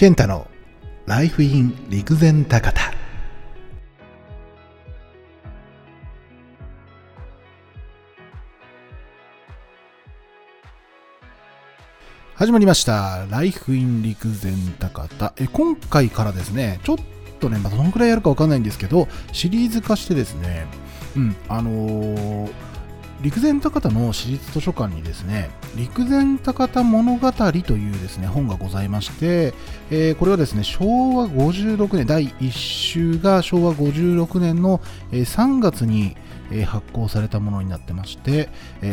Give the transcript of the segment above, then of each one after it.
健太のライフイン陸前高田。始まりました。ライフイン陸前高田。え今回からですねちょっとね、まあ、どのくらいやるかわかんないんですけどシリーズ化してですねうんあのー陸前高田の私立図書館にですね、陸前高田物語というですね、本がございまして、えー、これはですね、昭和56年、第1週が昭和56年の3月に発行されたものになってまして、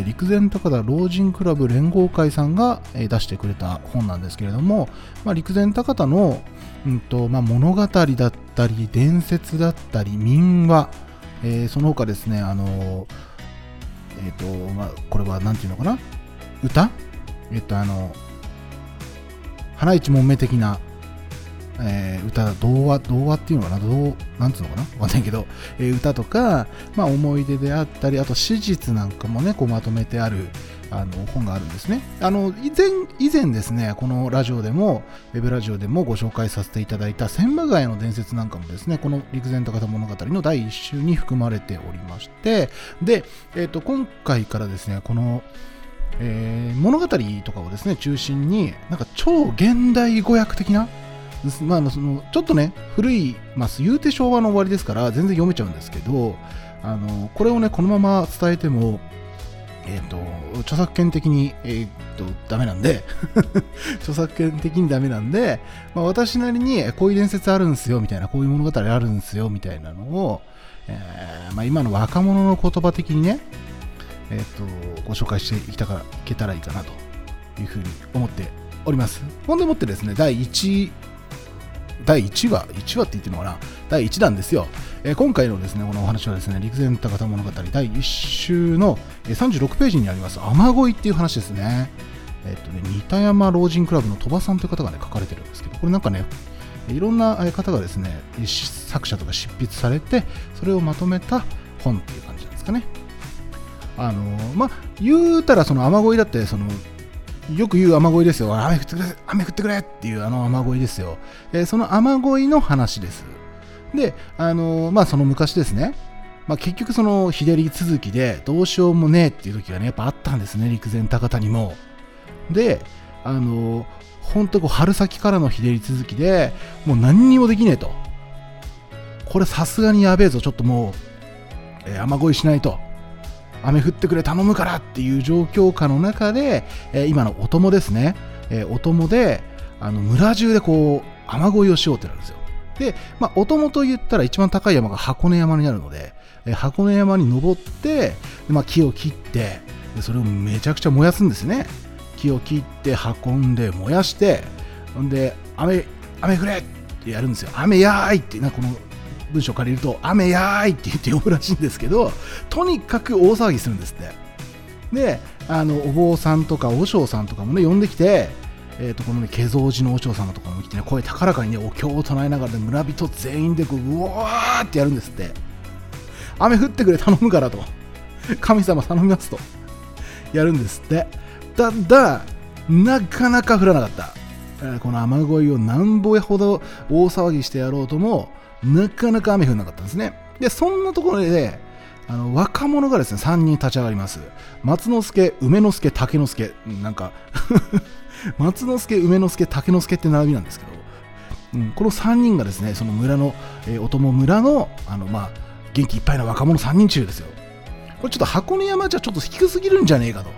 陸前高田老人クラブ連合会さんが出してくれた本なんですけれども、まあ、陸前高田の、うんとまあ、物語だったり、伝説だったり、民話、えー、その他ですね、あのーえっ、ー、と、まあ、これは何て言うのかな？歌？えっ、と、あの、花一門目的な、えー、歌、童話、童話っていうのかな？どう、なんつうのかな？わかんないけど、えー、歌とか、まあ、思い出であったり、あと史実なんかもね、こうまとめてある、あの本があるんですね。あの以前以前ですね、このラジオでも、ウェブラジオでもご紹介させていただいた千羽ヶ谷の伝説なんかもですね、この陸前高田物語の第1週に含まれておりまして、で、えーと、今回からですね、この、えー、物語とかをですね、中心に、なんか超現代語訳的な、まあ、そのちょっとね、古い、まあ、言うて昭和の終わりですから、全然読めちゃうんですけど、あのこれをね、このまま伝えても、えっ、ー、と、著作権的に、えっ、ー、と、ダメなんで 著作権的にダメなんで、まあ、私なりに、こういう伝説あるんすよ、みたいな、こういう物語あるんすよ、みたいなのを、えー、まあ、今の若者の言葉的にね、えっ、と、ご紹介していたからいけたらいいかなというふうに思っております。ほんでもってですね、第1、第1話、1話って言ってるのかな？第1弾ですよ。えー、今回のですね、このお話はですね、陸前高田物語第1週の36ページにあります、雨乞いっていう話ですね。えっ、とね、三田山老人クラブの鳥羽さんという方がね、書かれてるんですけど、これなんかね、いろんな方がですね、作者とか執筆されて、それをまとめた本っていう感じなんですかね。あのまあ、言うたらその雨乞いだって、そのよく言う雨乞いですよ。雨降ってくれ、雨降ってくれっていうあの雨乞いですよ。えー、その雨乞いの話です。で、あのー、まあ、その昔ですね。まあ、結局その日照り続きでどうしようもねえっていう時がね、やっぱあったんですね、陸前高田にも。で、あのー、本当こう春先からの日照り続きで、もう何にもできねえと。これさすがにやべえぞ、ちょっともう、えー、雨乞いしないと。雨降ってくれ頼むからっていう状況下の中で、えー、今のお供ですね、えー、お供であの村中でこう雨乞いをしようってなるんですよ。で、まあ、お供と言ったら一番高い山が箱根山になるので、えー、箱根山に登って、まあ、木を切ってでそれをめちゃくちゃ燃やすんですね。木を切って運んで燃やしてんで雨雨降れってやるんですよ。雨やーいってなこの文章借りると、雨やーいって言って呼ぶらしいんですけど、とにかく大騒ぎするんですって。で、あの、お坊さんとか、和尚さんとかもね、呼んできて、えー、とこのね、化蔵寺の和尚様とかも来てね、声高らかにね、お経を唱えながら、ね、村人全員でこう、うわーってやるんですって。雨降ってくれ、頼むからと。神様頼みますと。やるんですって。ただ、なかなか降らなかった。この雨乞いを何ぼやほど大騒ぎしてやろうとも、なかなか雨降らなかったんですね。で、そんなところで、あの若者がですね、3人立ち上がります。松之助、梅之助、竹之助。なんか 松之助、梅之助、竹之助って並びなんですけど、うん、この3人がですね、その村の、えー、お供村の、あの、まあ、元気いっぱいな若者3人中ですよ。これちょっと箱根山じゃちょっと低すぎるんじゃねえかと。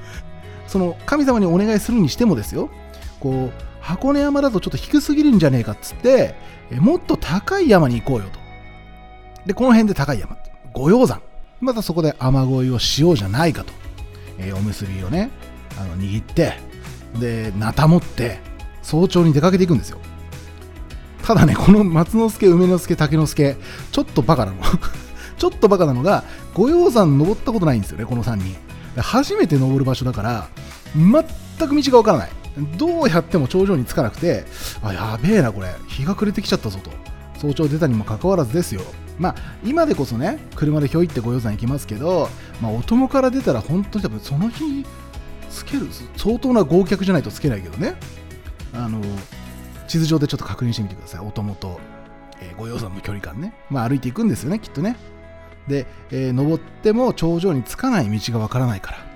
その神様にお願いするにしてもですよ、こう、箱根山だとちょっと低すぎるんじゃねえかっつって、もっと高い山に行こうよと。で、この辺で高い山、五葉山。またそこで雨乞いをしようじゃないかと。えー、おむすびをね、あの握って、で、なた持って、早朝に出かけていくんですよ。ただね、この松之助、梅之助、竹之助、ちょっとバカなの。ちょっとバカなのが、五葉山登ったことないんですよね、この3人。初めて登る場所だから、全く道がわからない。どうやっても頂上に着かなくて、あ、やべえな、これ、日が暮れてきちゃったぞと。早朝出たにもかかわらずですよ。まあ、今でこそね、車でひょいってご予算行きますけど、まあ、お供から出たら本当に多分その日、つける、相当な豪脚じゃないとつけないけどね。あの、地図上でちょっと確認してみてください。お供と、えー、ご養山の距離感ね。まあ歩いていくんですよね、きっとね。で、えー、登っても頂上に着かない道がわからないから。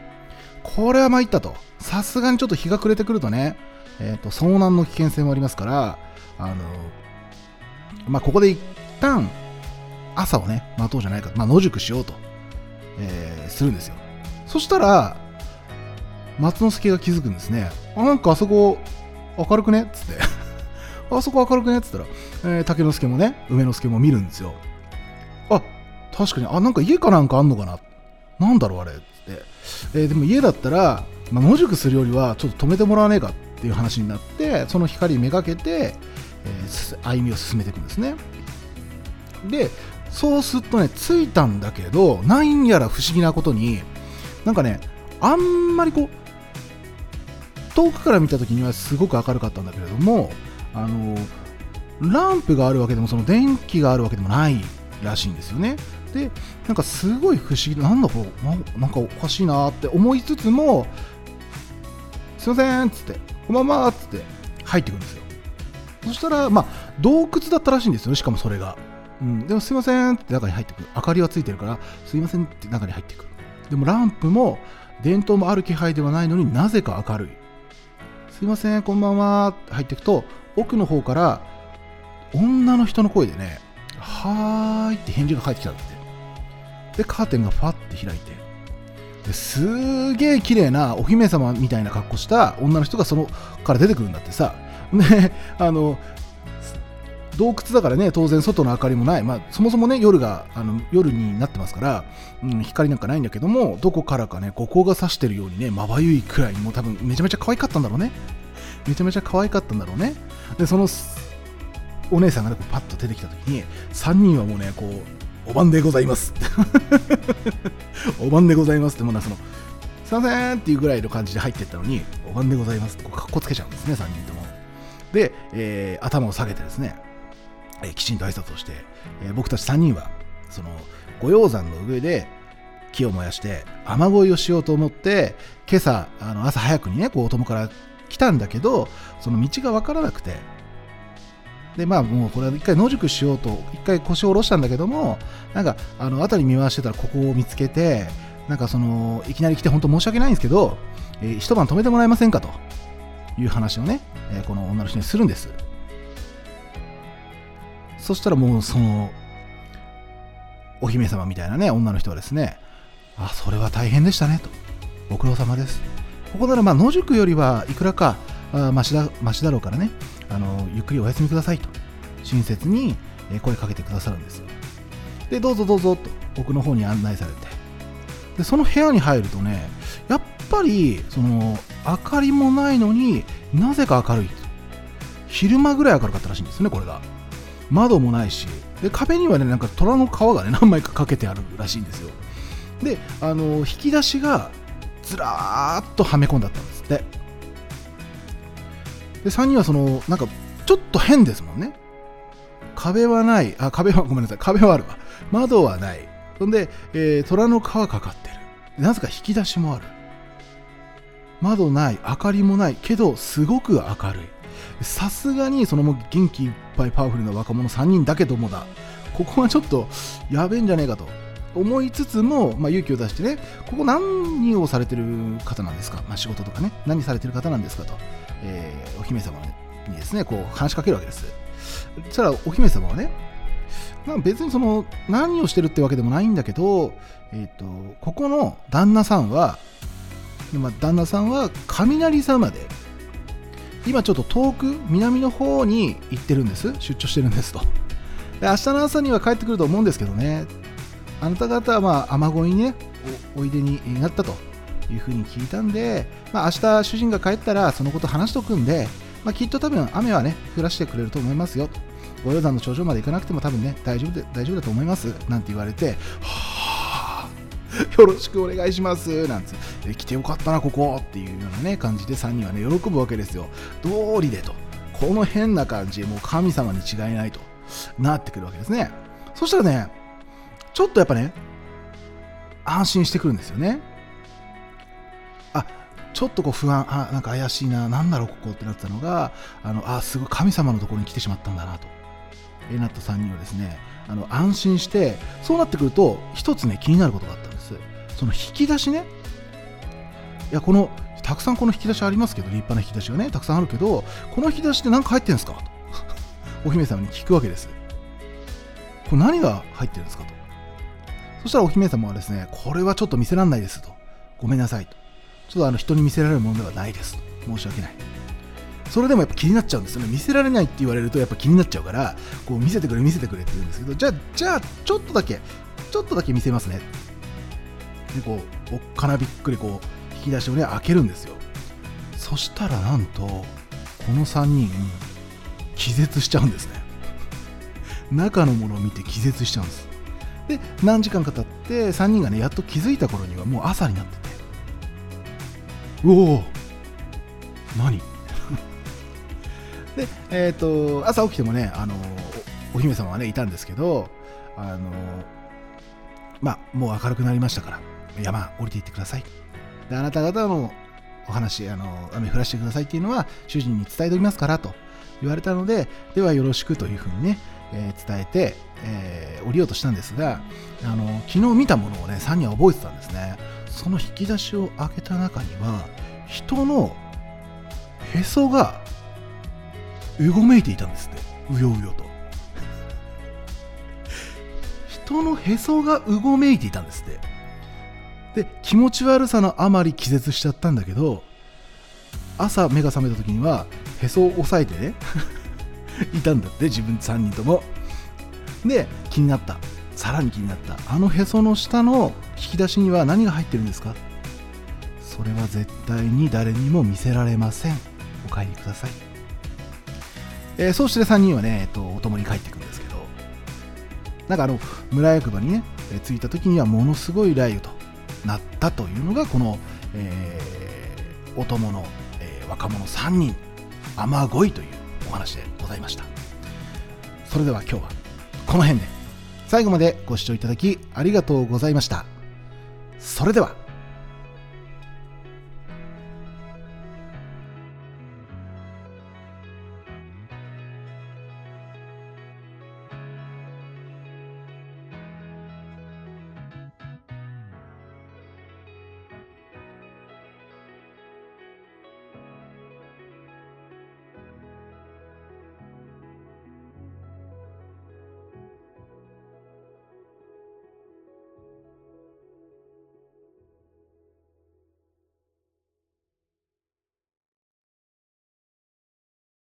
これは参ったと。さすがにちょっと日が暮れてくるとね、えっ、ー、と、遭難の危険性もありますから、あの、まあ、ここで一旦、朝をね、待とうじゃないか、まあ、野宿しようと、えー、するんですよ。そしたら、松之助が気づくんですね。あ、なんかあそこ、明るくね？っつって。あそこ明るくね？っつったら、えー、竹之助もね、梅之助も見るんですよ。あ、確かに、あ、なんか家かなんかあんのかな？なんだろうあれって。えー、でも家だったら、まあ、野宿するよりはちょっと止めてもらわねえかっていう話になって、その光めがけて、えー、歩みを進めていくんですね。で、そうするとね、着いたんだけど、なんやら不思議なことに、なんかね、あんまりこう、遠くから見た時にはすごく明るかったんだけれども、あの、ランプがあるわけでも、その電気があるわけでもないらしいんですよね。で、なんかすごい不思議、なんだこう、なんかおかしいなって思いつつも、すいませんっつって、こんばんはっつって入ってくるんですよ。そしたら、まあ、洞窟だったらしいんですよしかもそれが。うん、でもすいませんって中に入ってくる。明かりはついてるから、すいませんって中に入ってくる。でもランプも電灯もある気配ではないのになぜか明るい。すいません、こんばんはって入っていくと、奥の方から女の人の声でね、はーいって返事が返ってきたんだって。で、カーテンがファって開いて、ですげえ綺麗なお姫様みたいな格好した女の人がそのから出てくるんだってさ。で、あの、洞窟だからね、当然外の明かりもない。まあ、そもそもね、夜が、あの、夜になってますから、うん、光なんかないんだけども、どこからかね、ここが差してるようにね、まばゆいくらいもう多分めちゃめちゃ可愛かったんだろうね。めちゃめちゃ可愛かったんだろうね。で、その、お姉さんがね、こうパッと出てきた時に、3人はもうね、こう、お晩でございます。お晩でございますって、もうな、その、すいませんっていうぐらいの感じで入ってったのに、お晩でございますってこうかっこつけちゃうんですね、3人とも。で、えー、頭を下げてですね、えー、きちんと挨拶をして、えー、僕たち3人は、その、五葉山の上で木を燃やして、雨乞いをしようと思って、今朝、あの朝早くにね、こう、お供から来たんだけど、その道がわからなくて、で、まあもうこれは一回野宿しようと、一回腰を下ろしたんだけども、なんか、あの、辺り見回してたらここを見つけて、なんかその、いきなり来て本当申し訳ないんですけど、えー、一晩止めてもらえませんかという話をね、えー、この女の人にするんです。そしたらもうその、お姫様みたいなね、女の人はですね、あ、それは大変でしたね、と。ご苦労様です。ここならまあ野宿よりはいくらか、あマシだマシだろうからね、あの、ゆっくりお休みくださいと、親切に声かけてくださるんですよ。で、どうぞどうぞと奥の方に案内されて、で、その部屋に入るとね、やっぱり、その、明かりもないのになぜか明るい。昼間ぐらい明るかったらしいんですね、これが。窓もないし、で壁にはね、なんか虎の皮がね、何枚かかけてあるらしいんですよ。で、あの、引き出しがずらーっとはめ込んだったんですって。で、3人はその、なんか、ちょっと変ですもんね。壁はない、あ、壁は、ごめんなさい、壁はあるわ。窓はない。そんで、えー、虎の皮かかってる。なぜか引き出しもある。窓ない、明かりもない、けど、すごく明るい。さすがにその元気いっぱいパワフルな若者3人だけどもだここはちょっとやべえんじゃねえかと思いつつも、まあ、勇気を出してねここ何をされてる方なんですか、まあ、仕事とかね。何されてる方なんですかと、えー、お姫様にですねこう話しかけるわけです。そしたらお姫様はねまあ、別にその何をしてるってわけでもないんだけど、えーと、ここの旦那さんは、まあ、旦那さんは雷様で今ちょっと遠く南の方に行ってるんです。出張してるんですと。で明日の朝には帰ってくると思うんですけどね。あなた方はまあ雨乞いにねおいでになったというふうに聞いたんで、まあ、明日主人が帰ったらそのこと話しとくんで、まあ、きっと多分雨はね降らしてくれると思いますよとご用山の頂上まで行かなくても多分ね大丈夫で大丈夫だと思いますなんて言われてはあよろしくお願いします。なんつって来てよかったな、ここっていうようなね、感じで3人はね、喜ぶわけですよ。道理でと。この変な感じ、もう神様に違いないとなってくるわけですね。そしたらね、ちょっとやっぱね、安心してくるんですよね。あ、ちょっとこう不安、あ、なんか怪しいな、なんだろうここってなってたのが、あの、あ、すごい神様のところに来てしまったんだなと。えなった3人はですね、あの、安心して、そうなってくると、一つね、気になることがあったんです。その引き出しね、いや、この、たくさんこの引き出しありますけど、立派な引き出しがね、たくさんあるけど、この引き出しって何か入ってるんですかと。お姫様に聞くわけです。これ何が入ってるんですかと。そしたらお姫様はですね、これはちょっと見せられないですと。ごめんなさいと。ちょっとあの人に見せられるものではないですと。申し訳ない。それでもやっぱ気になっちゃうんですよね。見せられないって言われるとやっぱ気になっちゃうから、こう見せてくれ見せてくれって言うんですけど、じゃあ、じゃあ、ちょっとだけ、ちょっとだけ見せますね。で、こう、おっかなびっくりこう、引き出しをね、開けるんですよ。そしたらなんと、この3人、気絶しちゃうんですね。中のものを見て気絶しちゃうんです。で、何時間か経って3人がね、やっと気づいた頃にはもう朝になってて、うおお。何？で、えっ、ー、と、朝起きてもね、あの、お姫様はね、いたんですけど、あの、まあ、もう明るくなりましたから、山降りていってください。で、あなた方のお話、あの、雨降らしてくださいっていうのは、主人に伝えておきますから、と言われたので、ではよろしくというふうにね、えー、伝えて、えー、降りようとしたんですが、あの、昨日見たものをね、3人は覚えてたんですね。その引き出しを開けた中には、人のへそがうごめいていたんですって。うようよと。人のへそがうごめいていたんですって。で気持ち悪さのあまり気絶しちゃったんだけど朝目が覚めた時にはへそを押さえてね いたんだって自分3人とも。で気になった。さらに気になった。あのへその下の引き出しには何が入ってるんですか？それは絶対に誰にも見せられません。お帰りください、えー、そうして3人はね、えっと、お供に帰ってくるんですけど。なんかあの村役場にね、えー、着いた時にはものすごい雷雨となったというのがこの、えー、お供の、えー、若者3人。雨乞いというお話でございました。それでは今日はこの辺で。最後までご視聴いただきありがとうございました。それでは。